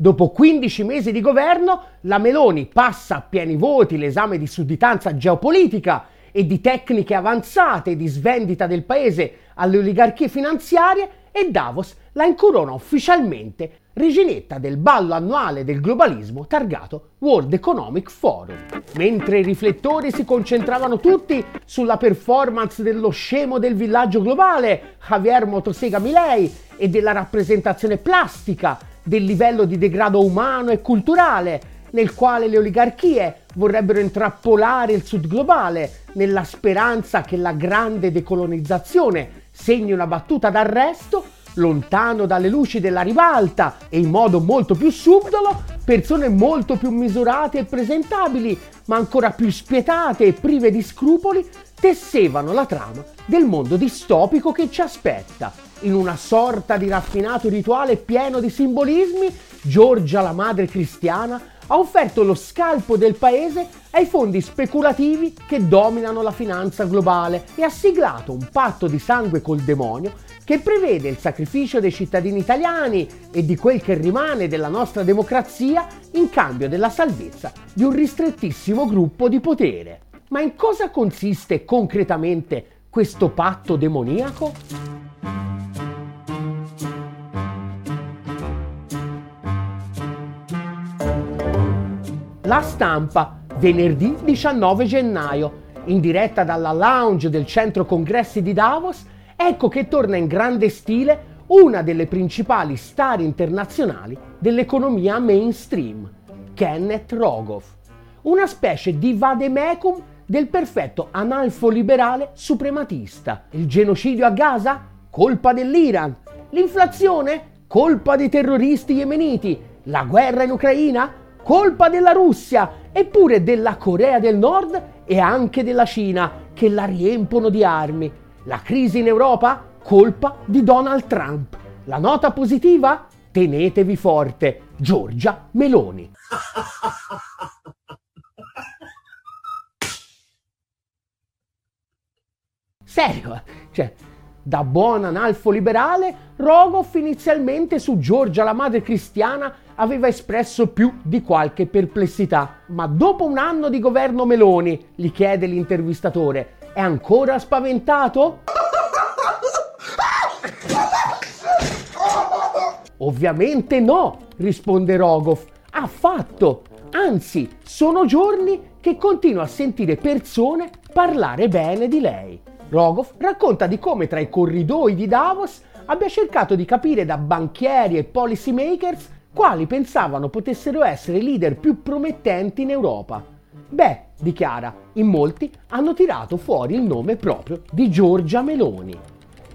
Dopo 15 mesi di governo, la Meloni passa a pieni voti l'esame di sudditanza geopolitica e di tecniche avanzate di svendita del paese alle oligarchie finanziarie e Davos la incorona ufficialmente reginetta del ballo annuale del globalismo targato World Economic Forum. Mentre i riflettori si concentravano tutti sulla performance dello scemo del villaggio globale, Javier Motosega Milei, e della rappresentazione plastica del livello di degrado umano e culturale nel quale le oligarchie vorrebbero intrappolare il sud globale nella speranza che la grande decolonizzazione segni una battuta d'arresto, lontano dalle luci della ribalta e in modo molto più subdolo, persone molto più misurate e presentabili, ma ancora più spietate e prive di scrupoli, tessevano la trama del mondo distopico che ci aspetta. In una sorta di raffinato rituale pieno di simbolismi, Giorgia la madre cristiana ha offerto lo scalpo del paese ai fondi speculativi che dominano la finanza globale e ha siglato un patto di sangue col demonio che prevede il sacrificio dei cittadini italiani e di quel che rimane della nostra democrazia in cambio della salvezza di un ristrettissimo gruppo di potere. Ma in cosa consiste concretamente questo patto demoniaco? La stampa, venerdì 19 gennaio, in diretta dalla lounge del centro congressi di Davos, ecco che torna in grande stile una delle principali star internazionali dell'economia mainstream, Kenneth Rogoff, una specie di vademecum del perfetto analfo-liberale suprematista. Il genocidio a Gaza? Colpa dell'Iran. L'inflazione? Colpa dei terroristi yemeniti. La guerra in Ucraina? Colpa della Russia, eppure della Corea del Nord e anche della Cina, che la riempono di armi. La crisi in Europa? Colpa di Donald Trump. La nota positiva? Tenetevi forte, Giorgia Meloni. Serio, cioè, da buon analfo liberale, Rogoff inizialmente su Giorgia la madre cristiana aveva espresso più di qualche perplessità. Ma dopo un anno di governo Meloni, gli chiede l'intervistatore, è ancora spaventato? Ovviamente no, risponde Rogoff, affatto. Anzi, sono giorni che continuo a sentire persone parlare bene di lei. Rogoff racconta di come tra i corridoi di Davos abbia cercato di capire da banchieri e policy makers quali pensavano potessero essere i leader più promettenti in Europa. Beh, dichiara, in molti hanno tirato fuori il nome proprio di Giorgia Meloni.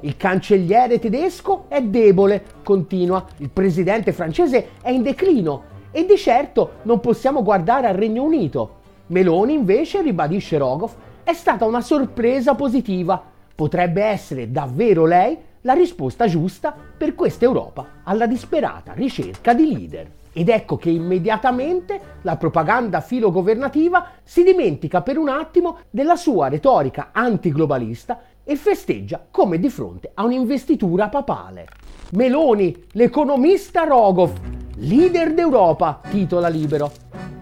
Il cancelliere tedesco è debole, continua, il presidente francese è in declino e di certo non possiamo guardare al Regno Unito. Meloni invece, ribadisce Rogoff, è stata una sorpresa positiva. Potrebbe essere davvero lei la risposta giusta per questa Europa alla disperata ricerca di leader. Ed ecco che immediatamente la propaganda filogovernativa si dimentica per un attimo della sua retorica antiglobalista e festeggia come di fronte a un'investitura papale. Meloni, l'economista Rogov, leader d'Europa, titola libero.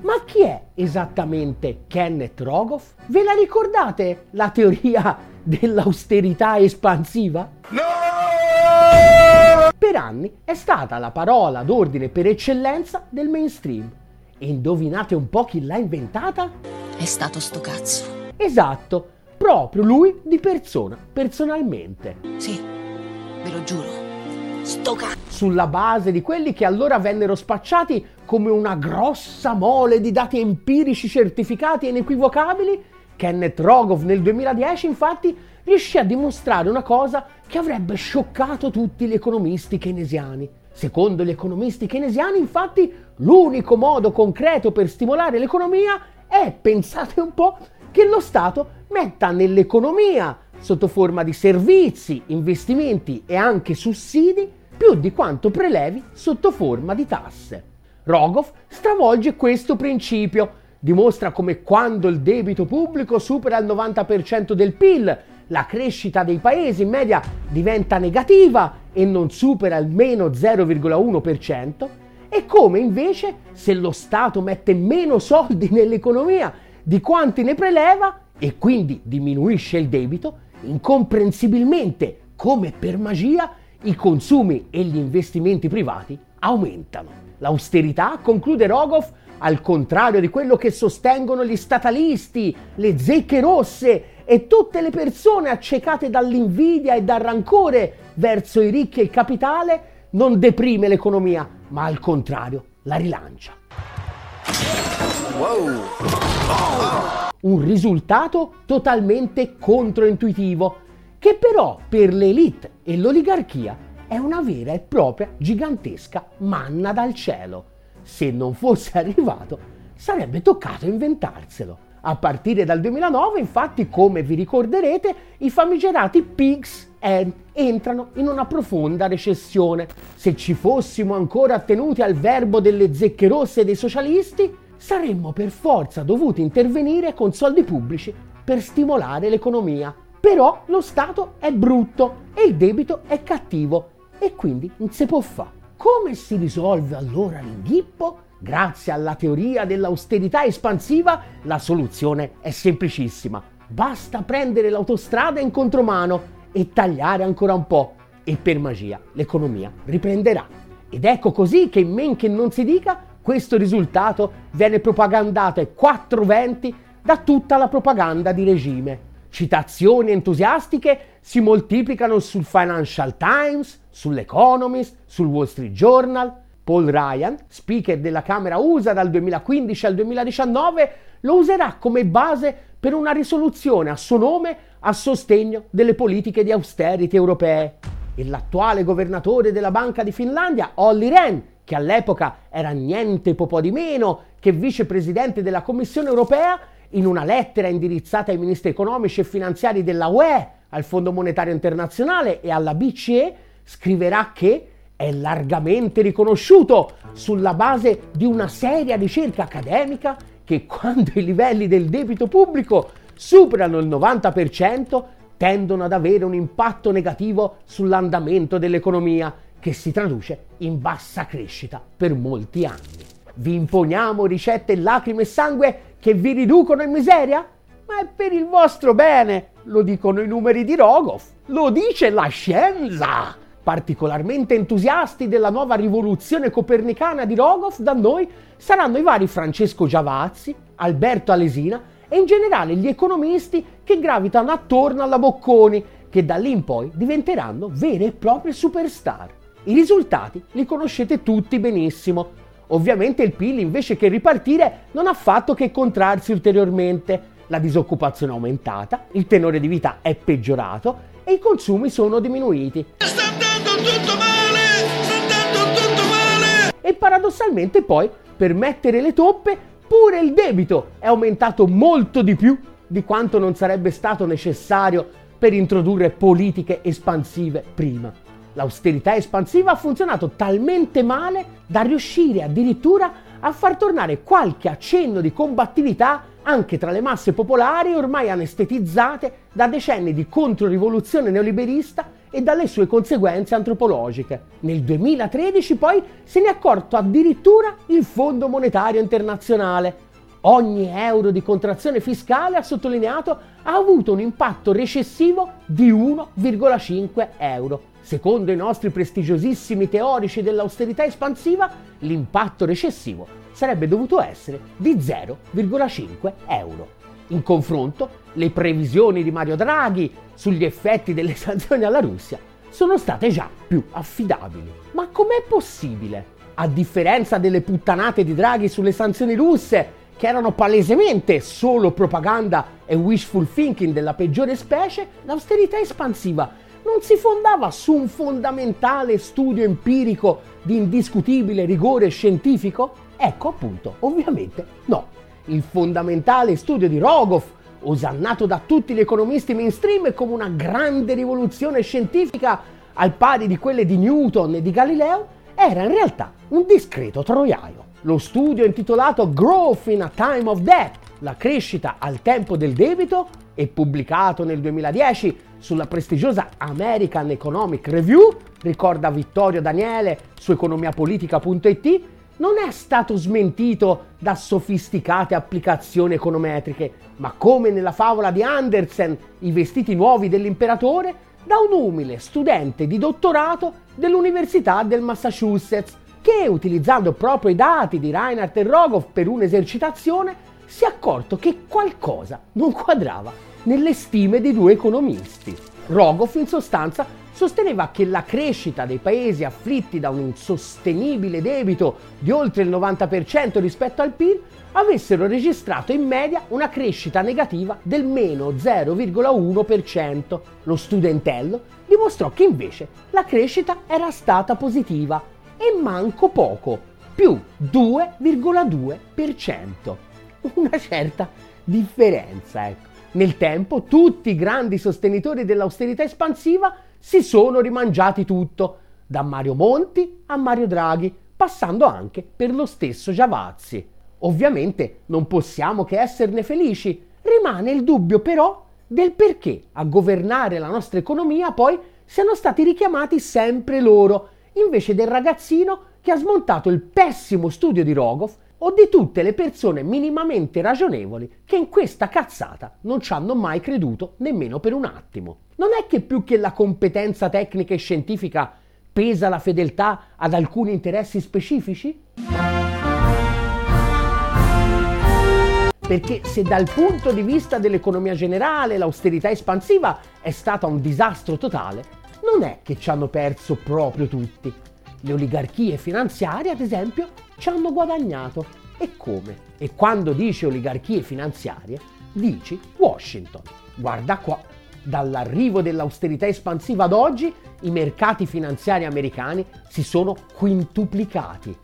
Ma chi è esattamente Kenneth Rogoff? Ve la ricordate la teoria dell'austerità espansiva? No! Per anni è stata la parola d'ordine per eccellenza del mainstream. E indovinate un po' chi l'ha inventata? È stato sto cazzo. Esatto, proprio lui di persona, personalmente. Sì, ve lo giuro. Sto cazzo! Sulla base di quelli che allora vennero spacciati come una grossa mole di dati empirici certificati e inequivocabili, Kenneth Rogoff nel 2010 infatti riuscì a dimostrare una cosa che avrebbe scioccato tutti gli economisti keynesiani. Secondo gli economisti keynesiani, infatti, l'unico modo concreto per stimolare l'economia è, pensate un po', che lo Stato metta nell'economia, sotto forma di servizi, investimenti e anche sussidi, più di quanto prelevi sotto forma di tasse. Rogoff stravolge questo principio, dimostra come quando il debito pubblico supera il 90% del PIL, la crescita dei paesi in media diventa negativa e non supera il meno 0,1%, e come invece se lo Stato mette meno soldi nell'economia di quanti ne preleva e quindi diminuisce il debito, incomprensibilmente, come per magia, i consumi e gli investimenti privati aumentano. L'austerità, conclude Rogov, al contrario di quello che sostengono gli statalisti, le zecche rosse e tutte le persone accecate dall'invidia e dal rancore verso i ricchi e il capitale, non deprime l'economia, ma al contrario la rilancia. Wow. Un risultato totalmente controintuitivo, che però per l'elite e l'oligarchia è una vera e propria gigantesca manna dal cielo. Se non fosse arrivato, sarebbe toccato inventarselo. A partire dal 2009, infatti, come vi ricorderete, i famigerati PIGS entrano in una profonda recessione. Se ci fossimo ancora attenuti al verbo delle zecche rosse dei socialisti, saremmo per forza dovuti intervenire con soldi pubblici per stimolare l'economia. Però lo Stato è brutto e il debito è cattivo e quindi non si può fare. Come si risolve allora l'inghippo? Grazie alla teoria dell'austerità espansiva, la soluzione è semplicissima. Basta prendere l'autostrada in contromano e tagliare ancora un po' e per magia l'economia riprenderà. Ed ecco così che men che non si dica, questo risultato viene propagandato ai 420 da tutta la propaganda di regime. Citazioni entusiastiche si moltiplicano sul Financial Times, sull'Economist, sul Wall Street Journal, Paul Ryan, speaker della Camera USA dal 2015 al 2019, lo userà come base per una risoluzione a suo nome a sostegno delle politiche di austerity europee. E l'attuale governatore della Banca di Finlandia, Olli Rehn, che all'epoca era niente po' di meno che vicepresidente della Commissione europea, in una lettera indirizzata ai ministri economici e finanziari della UE, al Fondo Monetario Internazionale e alla BCE, scriverà che è largamente riconosciuto sulla base di una seria ricerca accademica che quando i livelli del debito pubblico superano il 90% tendono ad avere un impatto negativo sull'andamento dell'economia che si traduce in bassa crescita per molti anni. Vi imponiamo ricette lacrime e sangue che vi riducono in miseria? Ma è per il vostro bene, lo dicono i numeri di Rogoff, lo dice la scienza! Particolarmente entusiasti della nuova rivoluzione copernicana di Rogoff da noi saranno i vari Francesco Giavazzi, Alberto Alesina e in generale gli economisti che gravitano attorno alla Bocconi, che da lì in poi diventeranno vere e proprie superstar. I risultati li conoscete tutti benissimo. Ovviamente il PIL invece che ripartire non ha fatto che contrarsi ulteriormente. La disoccupazione è aumentata, il tenore di vita è peggiorato e i consumi sono diminuiti. E paradossalmente poi, per mettere le toppe, pure il debito è aumentato molto di più di quanto non sarebbe stato necessario per introdurre politiche espansive prima. L'austerità espansiva ha funzionato talmente male da riuscire addirittura a far tornare qualche accenno di combattività anche tra le masse popolari ormai anestetizzate da decenni di controrivoluzione neoliberista e dalle sue conseguenze antropologiche. Nel 2013 poi se ne è accorto addirittura il Fondo Monetario Internazionale. Ogni euro di contrazione fiscale, ha sottolineato, ha avuto un impatto recessivo di 1,5 euro. Secondo i nostri prestigiosissimi teorici dell'austerità espansiva, l'impatto recessivo sarebbe dovuto essere di 0,5 euro. In confronto, le previsioni di Mario Draghi sugli effetti delle sanzioni alla Russia sono state già più affidabili. Ma com'è possibile? A differenza delle puttanate di Draghi sulle sanzioni russe, che erano palesemente solo propaganda e wishful thinking della peggiore specie, l'austerità espansiva non si fondava su un fondamentale studio empirico di indiscutibile rigore scientifico? Ecco appunto, ovviamente no. Il fondamentale studio di Rogoff, osannato da tutti gli economisti mainstream come una grande rivoluzione scientifica al pari di quelle di Newton e di Galileo, era in realtà un discreto troiaio. Lo studio intitolato Growth in a Time of Debt, la crescita al tempo del debito, e pubblicato nel 2010 sulla prestigiosa American Economic Review, ricorda Vittorio Daniele su economiapolitica.it, non è stato smentito da sofisticate applicazioni econometriche, ma come nella favola di Andersen, i vestiti nuovi dell'imperatore, da un umile studente di dottorato dell'Università del Massachusetts, che utilizzando proprio i dati di Reinhardt e Rogoff per un'esercitazione, si è accorto che qualcosa non quadrava nelle stime dei due economisti. Rogoff in sostanza sosteneva che la crescita dei paesi afflitti da un insostenibile debito di oltre il 90% rispetto al PIL avessero registrato in media una crescita negativa del meno 0,1%. Lo studentello dimostrò che invece la crescita era stata positiva e manco poco, più 2,2%. Una certa differenza, ecco. Nel tempo tutti i grandi sostenitori dell'austerità espansiva si sono rimangiati tutto, da Mario Monti a Mario Draghi, passando anche per lo stesso Giavazzi. Ovviamente non possiamo che esserne felici, rimane il dubbio però del perché a governare la nostra economia poi siano stati richiamati sempre loro, invece del ragazzino che ha smontato il pessimo studio di Rogoff o di tutte le persone minimamente ragionevoli che in questa cazzata non ci hanno mai creduto nemmeno per un attimo. Non è che più che la competenza tecnica e scientifica pesa la fedeltà ad alcuni interessi specifici? Perché se dal punto di vista dell'economia generale l'austerità espansiva è stata un disastro totale, non è che ci hanno perso proprio tutti. Le oligarchie finanziarie, ad esempio, ci hanno guadagnato. E come? E quando dici oligarchie finanziarie, dici Washington. Guarda qua, dall'arrivo dell'austerità espansiva ad oggi, i mercati finanziari americani si sono quintuplicati.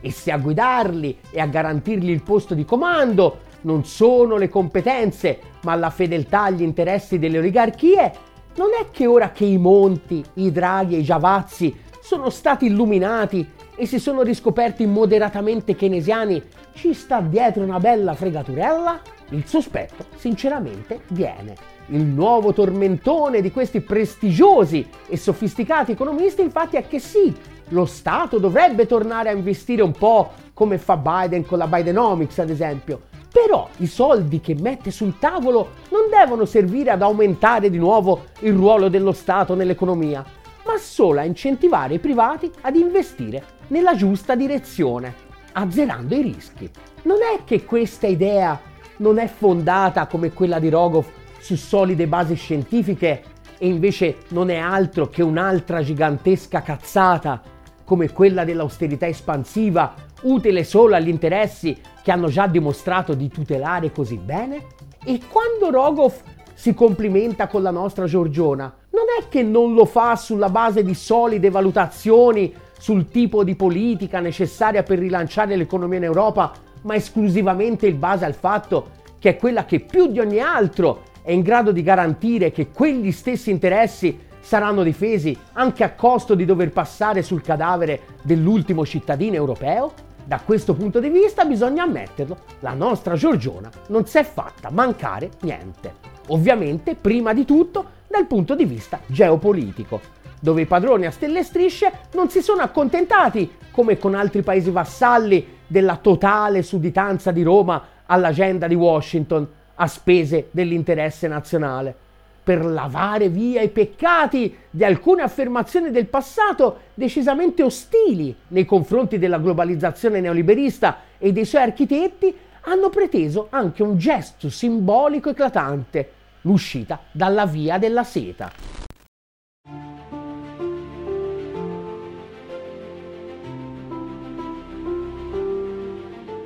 E se a guidarli e a garantirgli il posto di comando non sono le competenze, ma la fedeltà agli interessi delle oligarchie, non è che ora che i Monti, i Draghi e i Giavazzi sono stati illuminati e si sono riscoperti moderatamente keynesiani, ci sta dietro una bella fregaturella? Il sospetto, sinceramente, viene. Il nuovo tormentone di questi prestigiosi e sofisticati economisti infatti è che sì, lo Stato dovrebbe tornare a investire un po' come fa Biden con la Bidenomics ad esempio, però i soldi che mette sul tavolo non devono servire ad aumentare di nuovo il ruolo dello Stato nell'economia, ma solo a incentivare i privati ad investire nella giusta direzione, azzerando i rischi. Non è che questa idea non è fondata come quella di Rogoff su solide basi scientifiche e invece non è altro che un'altra gigantesca cazzata come quella dell'austerità espansiva utile solo agli interessi che hanno già dimostrato di tutelare così bene? E quando Rogoff si complimenta con la nostra Giorgiona, non è che non lo fa sulla base di solide valutazioni sul tipo di politica necessaria per rilanciare l'economia in Europa, ma esclusivamente in base al fatto che è quella che più di ogni altro è in grado di garantire che quegli stessi interessi saranno difesi anche a costo di dover passare sul cadavere dell'ultimo cittadino europeo? Da questo punto di vista bisogna ammetterlo, la nostra Giorgiona non si è fatta mancare niente. Ovviamente, prima di tutto, dal punto di vista geopolitico, dove i padroni a stelle e strisce non si sono accontentati, come con altri paesi vassalli, della totale sudditanza di Roma all'agenda di Washington a spese dell'interesse nazionale per lavare via i peccati di alcune affermazioni del passato decisamente ostili nei confronti della globalizzazione neoliberista e dei suoi architetti, hanno preteso anche un gesto simbolico eclatante, l'uscita dalla via della seta.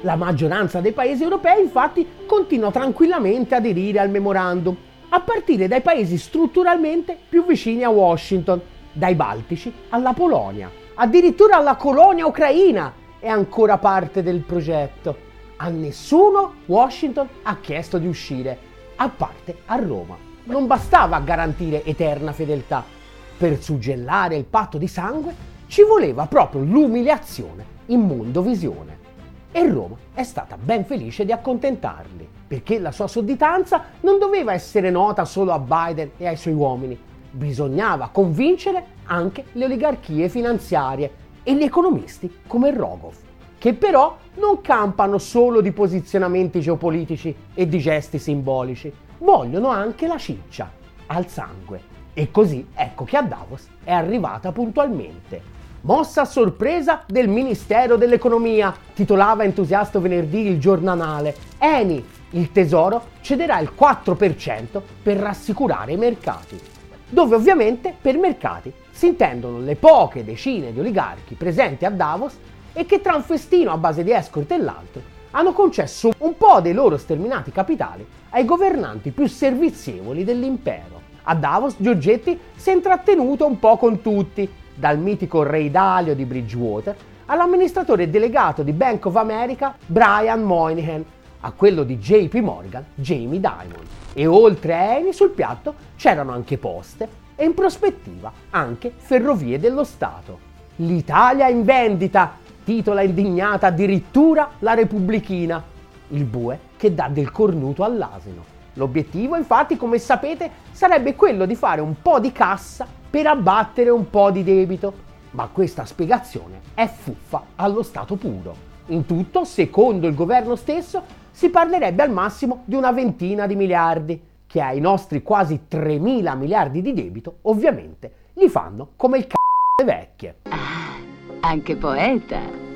La maggioranza dei paesi europei infatti continua tranquillamente ad aderire al memorandum a partire dai paesi strutturalmente più vicini a Washington, dai Baltici alla Polonia, addirittura alla colonia ucraina è ancora parte del progetto. A nessuno Washington ha chiesto di uscire, a parte a Roma. Non bastava garantire eterna fedeltà. Per suggellare il patto di sangue ci voleva proprio l'umiliazione in mondo visione. E Roma è stata ben felice di accontentarli perché la sua sudditanza non doveva essere nota solo a Biden e ai suoi uomini, bisognava convincere anche le oligarchie finanziarie e gli economisti come Rogoff. che però non campano solo di posizionamenti geopolitici e di gesti simbolici, vogliono anche la ciccia, al sangue. E così ecco che a Davos è arrivata puntualmente. Mossa a sorpresa del Ministero dell'Economia, titolava entusiasto venerdì il giornale. Eni, il tesoro, cederà il 4% per rassicurare i mercati. Dove ovviamente per mercati si intendono le poche decine di oligarchi presenti a Davos e che tra un festino a base di escort e l'altro hanno concesso un po' dei loro sterminati capitali ai governanti più servizievoli dell'impero. A Davos Giorgetti si è intrattenuto un po' con tutti, dal mitico Re Dalio di Bridgewater all'amministratore delegato di Bank of America Brian Moynihan, a quello di JP Morgan Jamie Dimon. E oltre a Eni sul piatto c'erano anche poste e in prospettiva anche ferrovie dello Stato. L'Italia in vendita, titola indignata addirittura la Repubblichina, il bue che dà del cornuto all'asino. L'obiettivo infatti, come sapete, sarebbe quello di fare un po' di cassa per abbattere un po' di debito. Ma questa spiegazione è fuffa allo stato puro. In tutto, secondo il governo stesso, si parlerebbe al massimo di una ventina di miliardi, che ai nostri quasi 3.000 miliardi di debito, ovviamente, gli fanno come il c***o vecchie. Ah, anche poeta.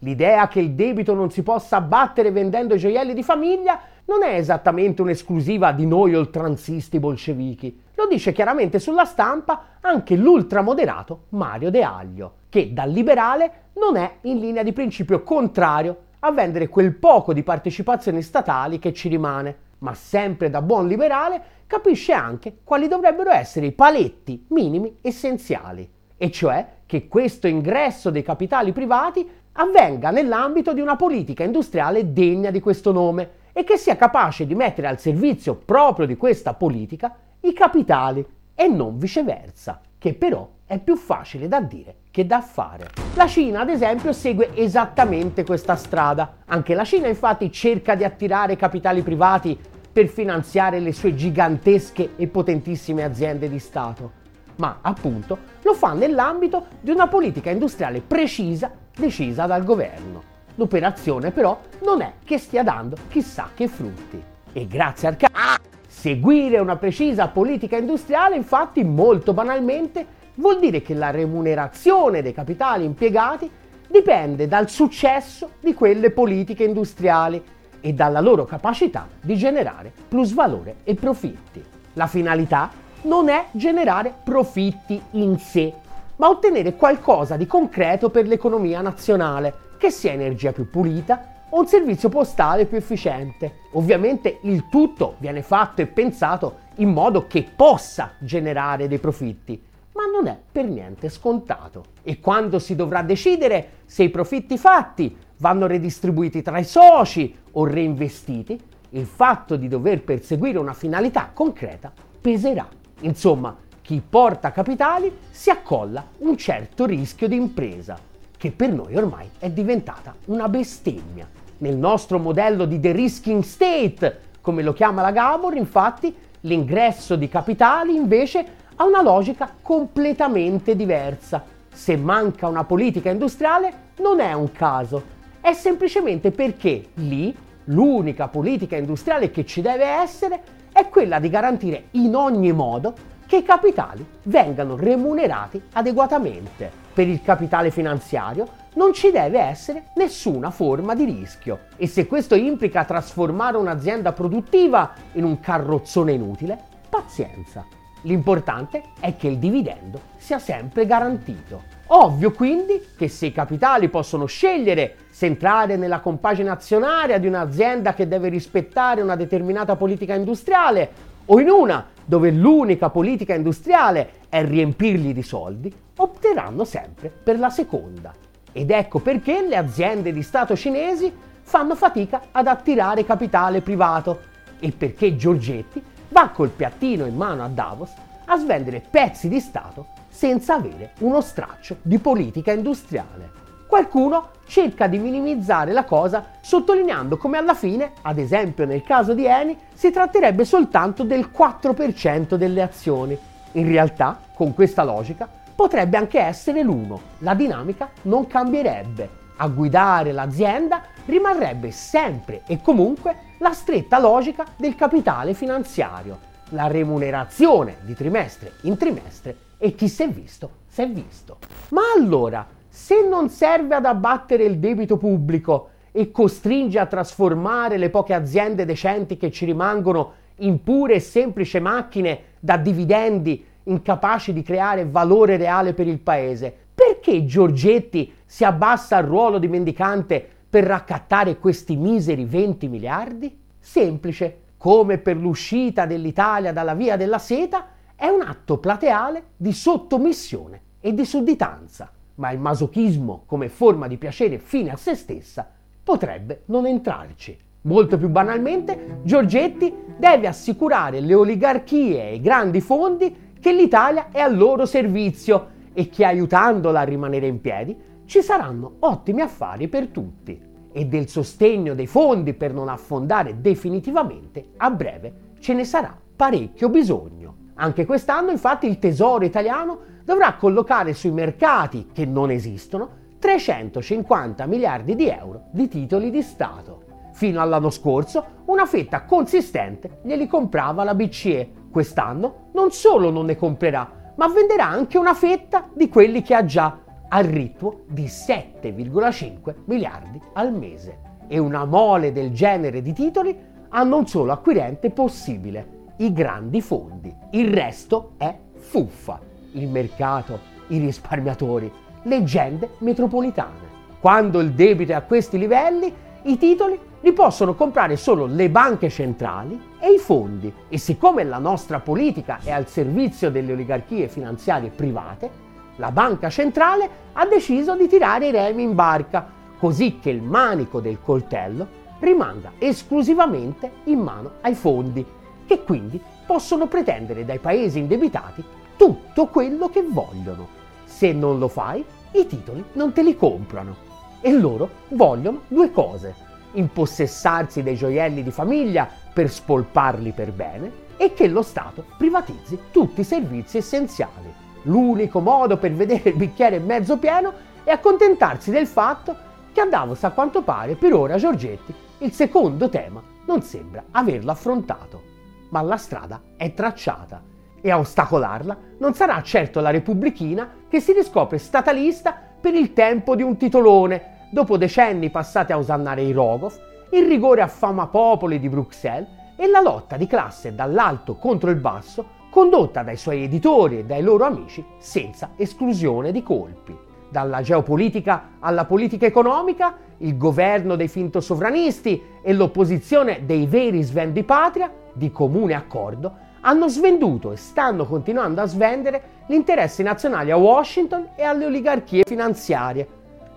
L'idea che il debito non si possa abbattere vendendo gioielli di famiglia non è esattamente un'esclusiva di noi oltranzisti bolscevichi. Lo dice chiaramente sulla stampa anche l'ultramoderato Mario De Aglio, che da liberale non è in linea di principio contrario a vendere quel poco di partecipazioni statali che ci rimane, ma sempre da buon liberale capisce anche quali dovrebbero essere i paletti minimi essenziali, e cioè che questo ingresso dei capitali privati avvenga nell'ambito di una politica industriale degna di questo nome e che sia capace di mettere al servizio proprio di questa politica i capitali e non viceversa, che però è più facile da dire che da fare. La Cina, ad esempio, segue esattamente questa strada. Anche la Cina, infatti, cerca di attirare capitali privati per finanziare le sue gigantesche e potentissime aziende di Stato. Ma appunto lo fa nell'ambito di una politica industriale precisa decisa dal governo. L'operazione però non è che stia dando chissà che frutti. E grazie al cazzo, seguire una precisa politica industriale infatti molto banalmente vuol dire che la remunerazione dei capitali impiegati dipende dal successo di quelle politiche industriali e dalla loro capacità di generare plusvalore e profitti. La finalità non è generare profitti in sé, ma ottenere qualcosa di concreto per l'economia nazionale, che sia energia più pulita o un servizio postale più efficiente. Ovviamente il tutto viene fatto e pensato in modo che possa generare dei profitti, ma non è per niente scontato. E quando si dovrà decidere se i profitti fatti vanno redistribuiti tra i soci o reinvestiti, il fatto di dover perseguire una finalità concreta peserà. Insomma, chi porta capitali si accolla un certo rischio di impresa, che per noi ormai è diventata una bestemmia. Nel nostro modello di de-risking state, come lo chiama la Gabor, infatti, l'ingresso di capitali invece ha una logica completamente diversa. Se manca una politica industriale non è un caso, è semplicemente perché lì l'unica politica industriale che ci deve essere è quella di garantire in ogni modo che i capitali vengano remunerati adeguatamente. Per il capitale finanziario non ci deve essere nessuna forma di rischio e se questo implica trasformare un'azienda produttiva in un carrozzone inutile, pazienza. L'importante è che il dividendo sia sempre garantito. Ovvio quindi che se i capitali possono scegliere se entrare nella compagine azionaria di un'azienda che deve rispettare una determinata politica industriale o in una dove l'unica politica industriale è riempirli di soldi, opteranno sempre per la seconda. Ed ecco perché le aziende di Stato cinesi fanno fatica ad attirare capitale privato e perché Giorgetti va col piattino in mano a Davos a svendere pezzi di Stato senza avere uno straccio di politica industriale. Qualcuno cerca di minimizzare la cosa sottolineando come alla fine, ad esempio nel caso di Eni, si tratterebbe soltanto del 4% delle azioni. In realtà, con questa logica, potrebbe anche essere l'1. La dinamica non cambierebbe. A guidare l'azienda rimarrebbe sempre e comunque la stretta logica del capitale finanziario, la remunerazione di trimestre in trimestre e chi si è visto, si è visto. Ma allora, se non serve ad abbattere il debito pubblico e costringe a trasformare le poche aziende decenti che ci rimangono in pure e semplici macchine da dividendi incapaci di creare valore reale per il paese, perché Giorgetti si abbassa al ruolo di mendicante per raccattare questi miseri 20 miliardi? Semplice, come per l'uscita dell'Italia dalla via della seta, è un atto plateale di sottomissione e di sudditanza, ma il masochismo come forma di piacere fine a se stessa potrebbe non entrarci. Molto più banalmente, Giorgetti deve assicurare le oligarchie e i grandi fondi che l'Italia è al loro servizio e che aiutandola a rimanere in piedi ci saranno ottimi affari per tutti e del sostegno dei fondi per non affondare definitivamente a breve ce ne sarà parecchio bisogno. Anche quest'anno infatti il Tesoro italiano dovrà collocare sui mercati che non esistono 350 miliardi di euro di titoli di Stato. Fino all'anno scorso una fetta consistente glieli comprava la BCE. Quest'anno non solo non ne comprerà, ma venderà anche una fetta di quelli che ha già, al ritmo di 7,5 miliardi al mese. E una mole del genere di titoli hanno un solo acquirente possibile, i grandi fondi. Il resto è fuffa. Il mercato, i risparmiatori, leggende metropolitane. Quando il debito è a questi livelli, i titoli li possono comprare solo le banche centrali e i fondi. E siccome la nostra politica è al servizio delle oligarchie finanziarie private, la banca centrale ha deciso di tirare i remi in barca, così che il manico del coltello rimanga esclusivamente in mano ai fondi, che quindi possono pretendere dai paesi indebitati tutto quello che vogliono. Se non lo fai, i titoli non te li comprano e loro vogliono due cose, impossessarsi dei gioielli di famiglia per spolparli per bene e che lo Stato privatizzi tutti i servizi essenziali. L'unico modo per vedere il bicchiere mezzo pieno è accontentarsi del fatto che a Davos a quanto pare per ora Giorgetti il secondo tema non sembra averlo affrontato. Ma la strada è tracciata e a ostacolarla non sarà certo la Repubblichina che si riscopre statalista per il tempo di un titolone, dopo decenni passati a osannare i Rogov, il rigore a fama popoli di Bruxelles e la lotta di classe dall'alto contro il basso condotta dai suoi editori e dai loro amici senza esclusione di colpi. Dalla geopolitica alla politica economica, il governo dei finto sovranisti e l'opposizione dei veri svendi patria, di comune accordo, hanno svenduto e stanno continuando a svendere gli interessi nazionali a Washington e alle oligarchie finanziarie.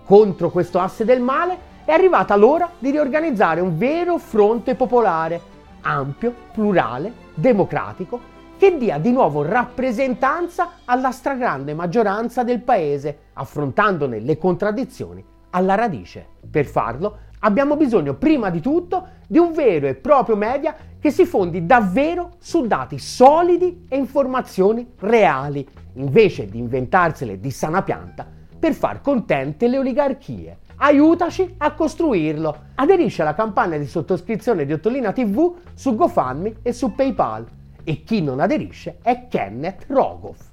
Contro questo asse del male è arrivata l'ora di riorganizzare un vero fronte popolare, ampio, plurale, democratico, che dia di nuovo rappresentanza alla stragrande maggioranza del paese, affrontandone le contraddizioni alla radice. Per farlo abbiamo bisogno prima di tutto di un vero e proprio media che si fondi davvero su dati solidi e informazioni reali, invece di inventarsele di sana pianta per far contente le oligarchie. Aiutaci a costruirlo. Aderisci alla campagna di sottoscrizione di Ottolina TV su GoFundMe e su PayPal. E chi non aderisce è Kenneth Rogoff.